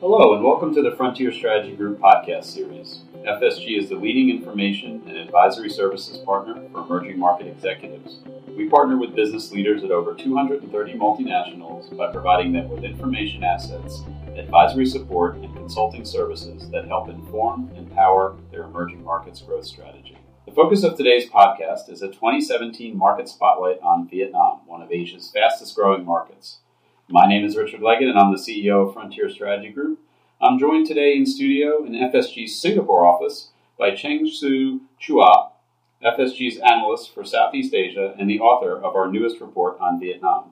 Hello, and welcome to the Frontier Strategy Group podcast series. FSG is the leading information and advisory services partner for emerging market executives. We partner with business leaders at over 230 multinationals by providing them with information assets, advisory support, and consulting services that help inform and power their emerging markets growth strategy. The focus of today's podcast is a 2017 market spotlight on Vietnam, one of Asia's fastest growing markets. My name is Richard Leggett, and I'm the CEO of Frontier Strategy Group. I'm joined today in studio in FSG's Singapore office by Cheng Su Chua, FSG's analyst for Southeast Asia and the author of our newest report on Vietnam.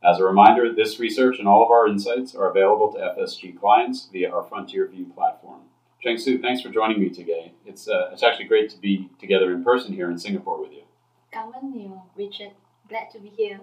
As a reminder, this research and all of our insights are available to FSG clients via our Frontier View platform. Cheng Su, thanks for joining me today. It's, uh, it's actually great to be together in person here in Singapore with you. Cảm ơn nhiều, Richard. Glad to be here.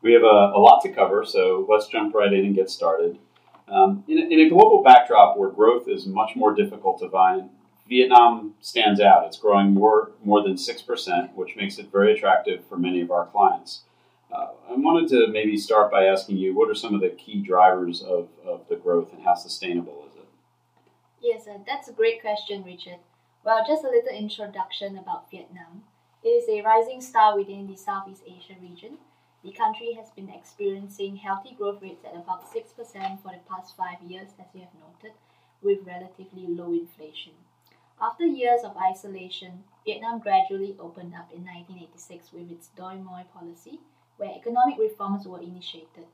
We have a, a lot to cover, so let's jump right in and get started. Um, in, a, in, a, global backdrop where growth is much more difficult to find, Vietnam stands out. It's growing more more than six percent, which makes it very attractive for many of our clients. Uh, I wanted to maybe start by asking you, what are some of the key drivers of, of the growth, and how sustainable is? Yes, uh, that's a great question, Richard. Well, just a little introduction about Vietnam. It is a rising star within the Southeast Asia region the country has been experiencing healthy growth rates at about 6% for the past five years, as you have noted, with relatively low inflation. After years of isolation, Vietnam gradually opened up in 1986 with its Doi Moi policy, where economic reforms were initiated.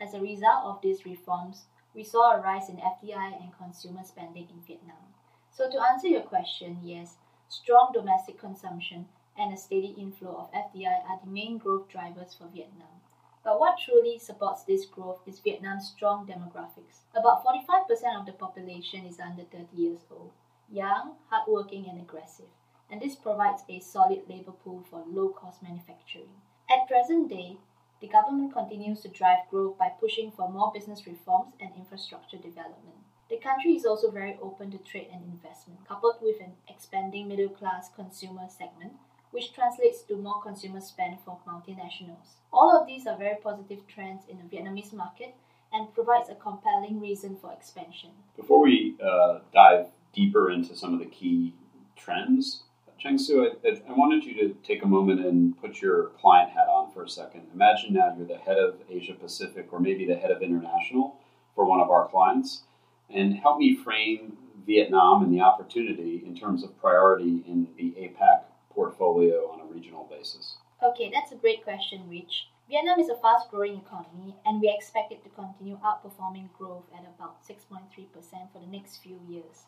As a result of these reforms, we saw a rise in FDI and consumer spending in Vietnam. So, to answer your question, yes, strong domestic consumption and a steady inflow of FDI are the main growth drivers for Vietnam. But what truly supports this growth is Vietnam's strong demographics. About 45% of the population is under 30 years old, young, hardworking, and aggressive, and this provides a solid labor pool for low cost manufacturing. At present day, the government continues to drive growth by pushing for more business reforms and infrastructure development. The country is also very open to trade and investment, coupled with an expanding middle class consumer segment which translates to more consumer spend for multinationals. All of these are very positive trends in the Vietnamese market and provides a compelling reason for expansion. Before we uh, dive deeper into some of the key trends, Cheng Su, I, I, wanted you to take a moment and put your client hat on for a second. Imagine now you're the head of Asia Pacific or maybe the head of international for one of our clients, and help me frame Vietnam and the opportunity in terms of priority in the APAC portfolio on a regional basis? Okay, that's a great question, Rich. Vietnam is a fast growing economy, and we expect it to continue outperforming growth at about 6.3% for the next few years.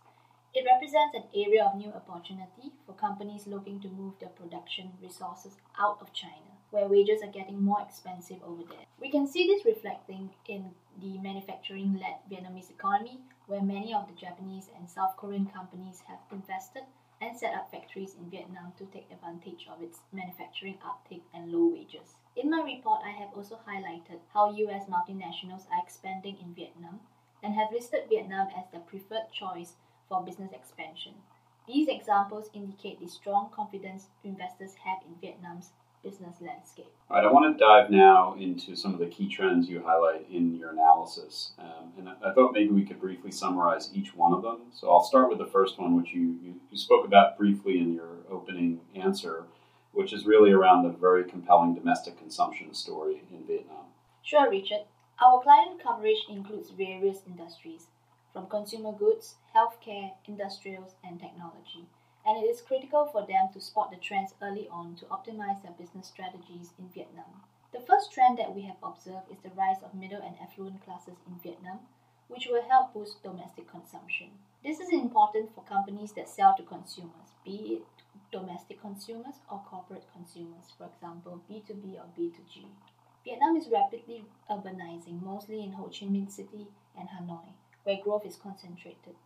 It represents an area of new opportunity for companies looking to move their production resources out of China, where wages are getting more expensive over there. We can see this reflecting in the manufacturing led Vietnamese economy, where many of the Japanese and South Korean companies have invested and set up factories in Vietnam to take advantage of its manufacturing uptake and low wages. In my report, I have also highlighted how US multinationals are expanding in Vietnam and have listed Vietnam as their preferred choice for business expansion. These examples indicate the strong confidence investors have in Vietnam's business landscape. All right, I want to dive now into some of the key trends you highlight in your analysis. Um, and I, thought maybe we could briefly summarize each one of them. So I'll start with the first one, which you, you, you spoke about briefly in your opening answer, which is really around the very compelling domestic consumption story in Vietnam. Sure, Richard. Our client coverage includes various industries, from consumer goods, healthcare, industrials, and technology and it is critical for them to spot the trends early on to optimize their business strategies in Vietnam. The first trend that we have observed is the rise of middle and affluent classes in Vietnam, which will help boost domestic consumption. This is important for companies that sell to consumers, be it domestic consumers or corporate consumers, for example, B2B or B2G. Vietnam is rapidly urbanizing, mostly in Ho Chi Minh City and Hanoi, where growth is concentrated.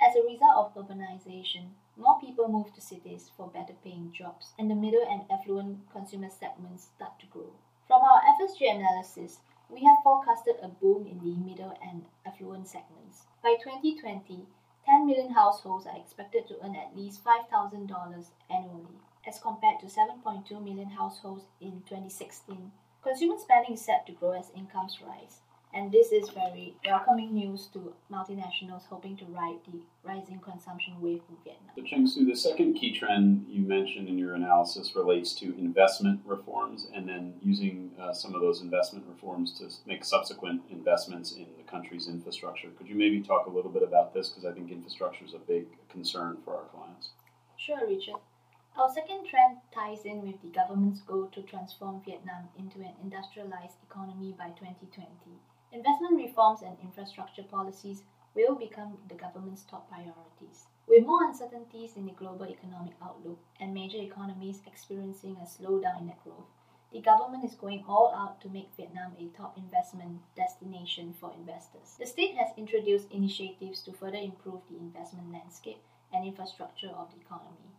As a result of urbanization, more people move to cities for better paying jobs, and the middle and affluent consumer segments start to grow. From our FSG analysis, we have forecasted a boom in the middle and affluent segments. By 2020, 10 million households are expected to earn at least $5,000 annually, as compared to 7.2 million households in 2016, Consumer spending is set to grow as incomes rise, and this is very welcoming news to multinationals hoping to ride the rising consumption wave in Vietnam. So, Cheng Su, the second key trend you mentioned in your analysis relates to investment reforms and then using uh, some of those investment reforms to make subsequent investments in the country's infrastructure. Could you maybe talk a little bit about this? Because I think infrastructure is a big concern for our clients. Sure, Richard. Our second trend ties in with the government's goal to transform Vietnam into an industrialized economy by 2020. Investment reforms and infrastructure policies will become the government's top priorities. With more uncertainties in the global economic outlook and major economies experiencing a slowdown in their growth, the government is going all out to make Vietnam a top investment destination for investors. The state has introduced initiatives to further improve the investment landscape and infrastructure of the economy.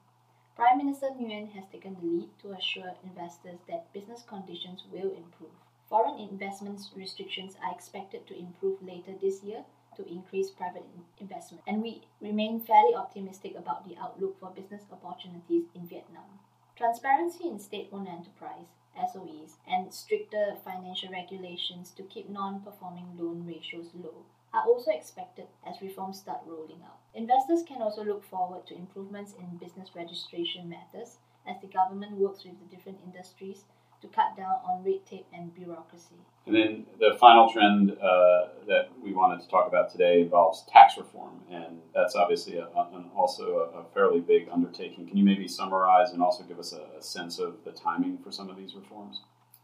Prime Minister Nguyen has taken the lead to assure investors that business conditions will improve. Foreign investment restrictions are expected to improve later this year to increase private investment, and we remain fairly optimistic about the outlook for business opportunities in Vietnam. Transparency in state owned enterprise, SOEs, and stricter financial regulations to keep non performing loan ratios low are also expected as reforms start rolling out. Investors can also look forward to improvements in business registration matters as the government works with the different industries to cut down on red tape and bureaucracy. And then the final trend uh, that we wanted to talk about today involves tax reform, and that's obviously a, a, also a, a, fairly big undertaking. Can you maybe summarize and also give us a, sense of the timing for some of these reforms?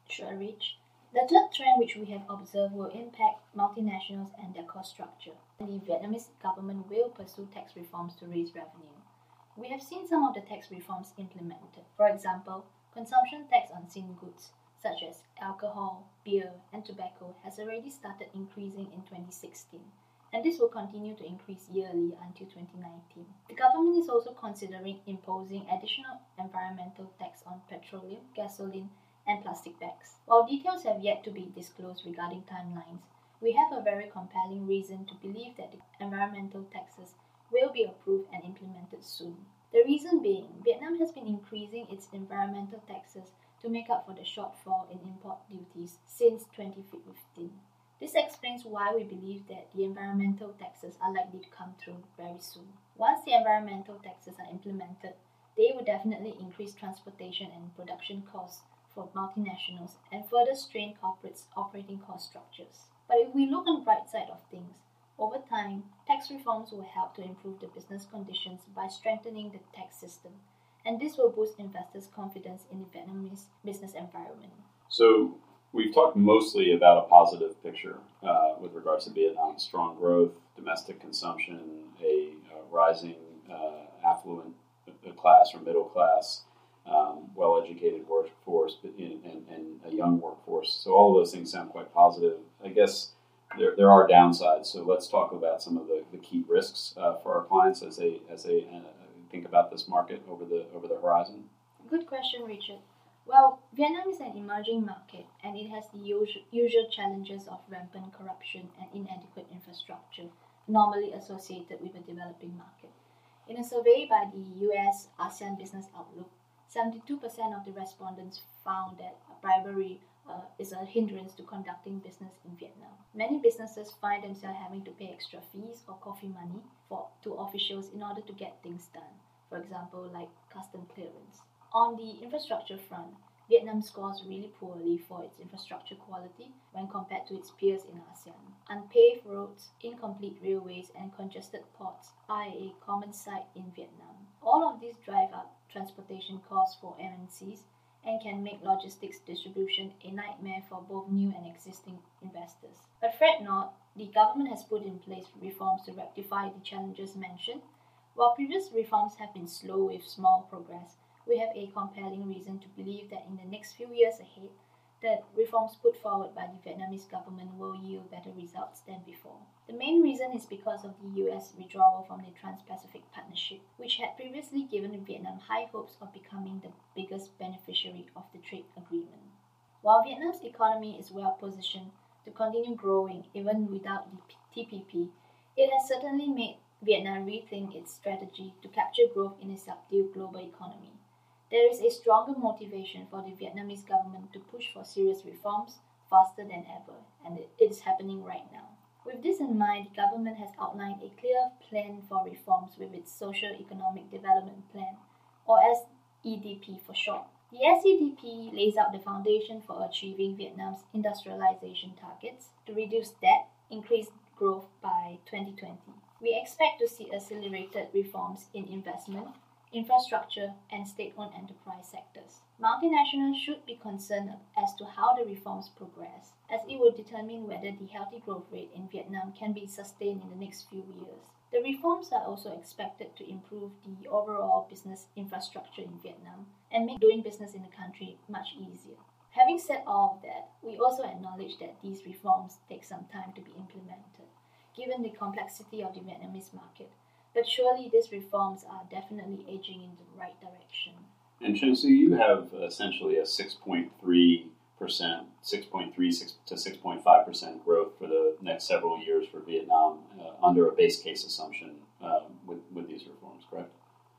Sure, Rich. The third trend which we have observed will impact multinationals and their cost structure. The Vietnamese government will pursue tax reforms to raise revenue. We have seen some of the tax reforms implemented. For example, Consumption tax on seen goods, such as alcohol, beer, and tobacco, has already started increasing in 2016, and this will continue to increase yearly until 2019. The government is also considering imposing additional environmental tax on petroleum, gasoline, and plastic bags. While details have yet to be disclosed regarding timelines, we have a very compelling reason to believe that the environmental taxes will be approved and implemented soon. The reason being, Vietnam has been increasing its environmental taxes to make up for the shortfall in import duties since 2015. This explains why we believe that the environmental taxes are likely to come through very soon. Once the environmental taxes are implemented, they will definitely increase transportation and production costs for multinationals and further strain corporates' operating cost structures. But if we look on the bright side of things, over time, tax reforms will help to improve the business conditions by strengthening the tax system, and this will boost investors' confidence in the Vietnamese business environment. So, we've talked mostly about a positive picture uh, with regards to Vietnam's strong growth, domestic consumption, a rising uh, affluent uh, class or middle class, um, well educated workforce, and, and, and a young workforce. So, all of those things sound quite positive. I guess there, there are downsides. So let's talk about some of the, the key risks uh, for our clients as they as they uh, think about this market over the over the horizon. Good question, Richard. Well, Vietnam is an emerging market and it has the usual, usual challenges of rampant corruption and inadequate infrastructure normally associated with a developing market. In a survey by the US ASEAN Business Outlook, 72% of the respondents found that bribery uh, is a hindrance to conducting business in Vietnam. Many businesses find themselves having to pay extra fees or coffee money for to officials in order to get things done. For example, like custom clearance. On the infrastructure front, Vietnam scores really poorly for its infrastructure quality when compared to its peers in ASEAN. Unpaved roads, incomplete railways, and congested ports are a common sight in Vietnam. All of these drive up transportation costs for MNCs and can make logistics distribution a nightmare for both new and existing investors. But fret not, the government has put in place reforms to rectify the challenges mentioned. While previous reforms have been slow with small progress, we have a compelling reason to believe that in the next few years ahead, that reforms put forward by the Vietnamese government will yield better results than before. The main reason is because of the US withdrawal from the Trans Pacific Partnership, which had previously given Vietnam high hopes of becoming the biggest beneficiary of the trade agreement. While Vietnam's economy is well positioned to continue growing even without the TPP, it has certainly made Vietnam rethink its strategy to capture growth in a subdued global economy. There is a stronger motivation for the Vietnamese government to push for serious reforms faster than ever, and it is happening right now. With this in mind, the government has outlined a clear plan for reforms with its Social Economic Development Plan, or SEDP for short. The SEDP lays out the foundation for achieving Vietnam's industrialization targets to reduce debt, increase growth by 2020. We expect to see accelerated reforms in investment, infrastructure, and state owned enterprise sectors. Multinationals should be concerned as to how the reforms progress, as it will determine whether the healthy growth rate in Vietnam can be sustained in the next few years. The reforms are also expected to improve the overall business infrastructure in Vietnam and make doing business in the country much easier. Having said all of that, we also acknowledge that these reforms take some time to be implemented, given the complexity of the Vietnamese market but surely these reforms are definitely aging in the right direction. And Su, you have essentially a 6.3 percent, 6.3 to 6.5 percent growth for the next several years for Vietnam uh, under a base case assumption uh, with with these reforms, correct?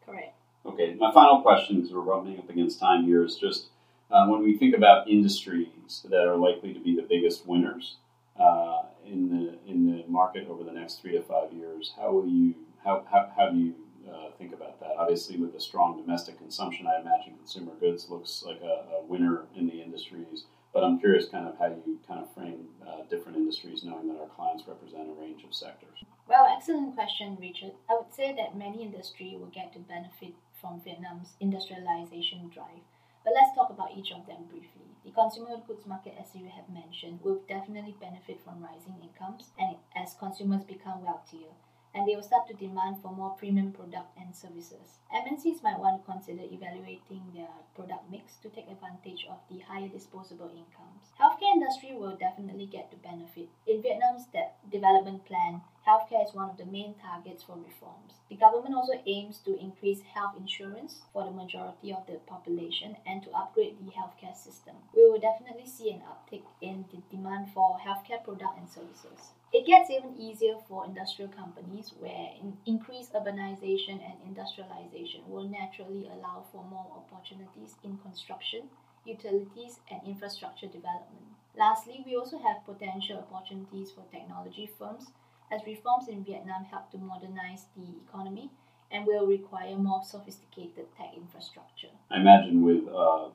Correct. Okay. My final question, because we're rubbing up against time here, is just uh, when we think about industries that are likely to be the biggest winners uh, in the in the market over the next three to five years, how will you how, how, how do you uh, think about that? Obviously, with a strong domestic consumption, I imagine consumer goods looks like a, a, winner in the industries. But I'm curious, kind of how you kind of frame uh, different industries, knowing that our clients represent a range of sectors. Well, excellent question, Richard. I would say that many industry will get to benefit from Vietnam's industrialization drive. But let's talk about each of them briefly. The consumer goods market, as you have mentioned, will definitely benefit from rising incomes and as consumers become wealthier and they will start to demand for more premium product and services. MNCs might want to consider evaluating their product mix to take advantage of the higher disposable incomes. Healthcare industry will definitely get to benefit. In Vietnam's de- development plan, healthcare is one of the main targets for reforms. The government also aims to increase health insurance for the majority of the population and to upgrade the healthcare system. We will definitely see an uptick in the demand for healthcare products and services. It gets even easier for industrial companies where in increased urbanization and industrialization will naturally allow for more opportunities in construction, utilities, and infrastructure development. Lastly, we also have potential opportunities for technology firms as reforms in Vietnam help to modernize the economy and will require more sophisticated tech infrastructure. I imagine with uh,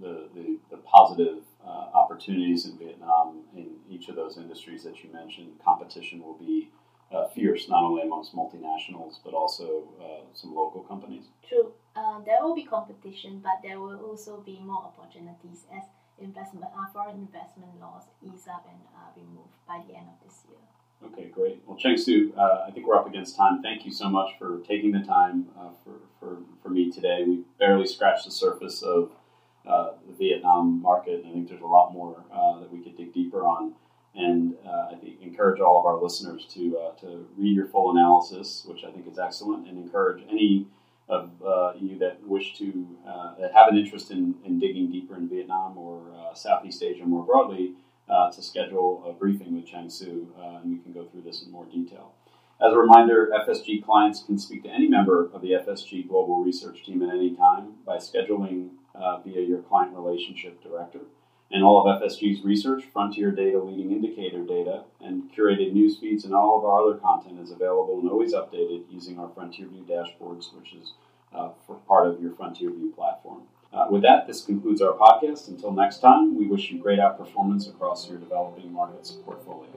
the, the, the, positive uh, opportunities in Vietnam in each of those industries that you mentioned, competition will be uh, fierce not only amongst multinationals but also uh, some local companies. True. Uh, there will be competition, but there will also be more opportunities as investment, uh, foreign investment laws ease up and are removed by the end of this year. Okay, great. Well, Cheng Su, uh, I think we're up against time. Thank you so much for taking the time uh, for, for, for me today. We barely scratched the surface of uh, the Vietnam market, and I think there's a lot more uh, that we could dig deeper on. And uh, I think encourage all of our listeners to, uh, to read your full analysis, which I think is excellent, and encourage any of you that wish to that have an interest in, in digging deeper in Vietnam or Southeast Asia more broadly uh, to schedule a briefing with Cheng Su, uh, and we can go through this in more detail. As a reminder, FSG clients can speak to any member of the FSG Global Research Team at any time by scheduling uh, via your client relationship director. And all of FSG's research, frontier data, leading indicator data, and curated news feeds and all of our other content is available and always updated using our Frontier View dashboards, which is uh, part of your Frontier View platform. Uh, with that, this concludes our podcast. Until next time, we wish you great outperformance across your developing markets portfolio.